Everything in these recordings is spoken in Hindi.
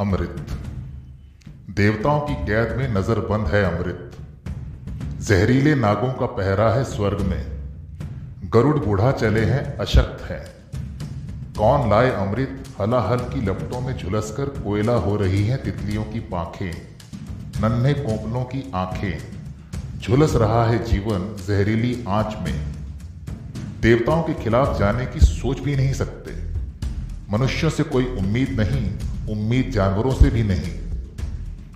अमृत। देवताओं की कैद में नजरबंद है अमृत। जहरीले नागों का पहरा है स्वर्ग में। गरुड़ बूढ़ा चले हैं, अशक्त हैं। कौन लाए अमृत? हलाहल की लपटों में झुलसकर कोयला हो रही हैं तितलियों की पांखें। नन्हे कोपलों की आँखें। झुलस रहा है जीवन जहरीली आँच में। देवताओं के खिलाफ जाने की सोच भी नहीं सकते। मनुष्यों से कोई उम्मीद नहीं। उम्मीद जानवरों से भी नहीं।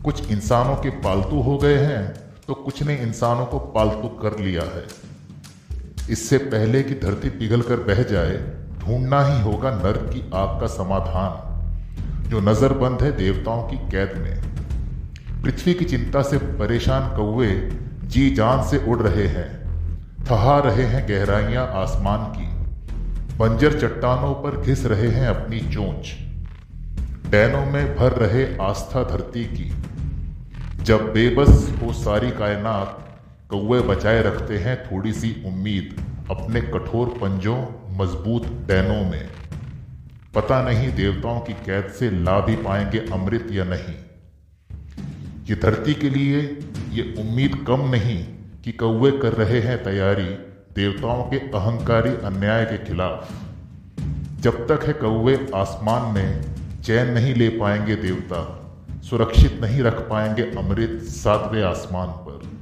कुछ इंसानों के पालतू हो गए हैं तो कुछ ने इंसानों को पालतू कर लिया है। इससे पहले कि धरती पिघल कर बह जाए, ढूंढना ही होगा नर्क की आग का समाधान, जो नजरबंद है देवताओं की कैद में। पृथ्वी की चिंता से परेशान कौए जी जान से उड़ रहे हैं, थहा रहे हैं गहराइयाँ आसमान की। बंजर चट्टानों पर घिस रहे हैं अपनी चोंच। डैनों में भर रहे आस्था धरती की। जब बेबस हो सारी कायनात कौए बचाए रखते हैं थोड़ी सी उम्मीद अपने कठोर पंजों, मज़बूत डैनों में। पता नहीं देवताओं की कैद से ला भी पाएँगे अमृत या नहीं। ये धरती के लिए ये उम्मीद कम नहीं कि कौए कर रहे हैं तैयारी देवताओं के अहंकारी अन्याय के खिलाफ। जब तक है कौए आसमान में चैन नहीं ले पाएँगे देवता सुरक्षित नहीं रख पाएँगे अमृत सातवें आसमान पर।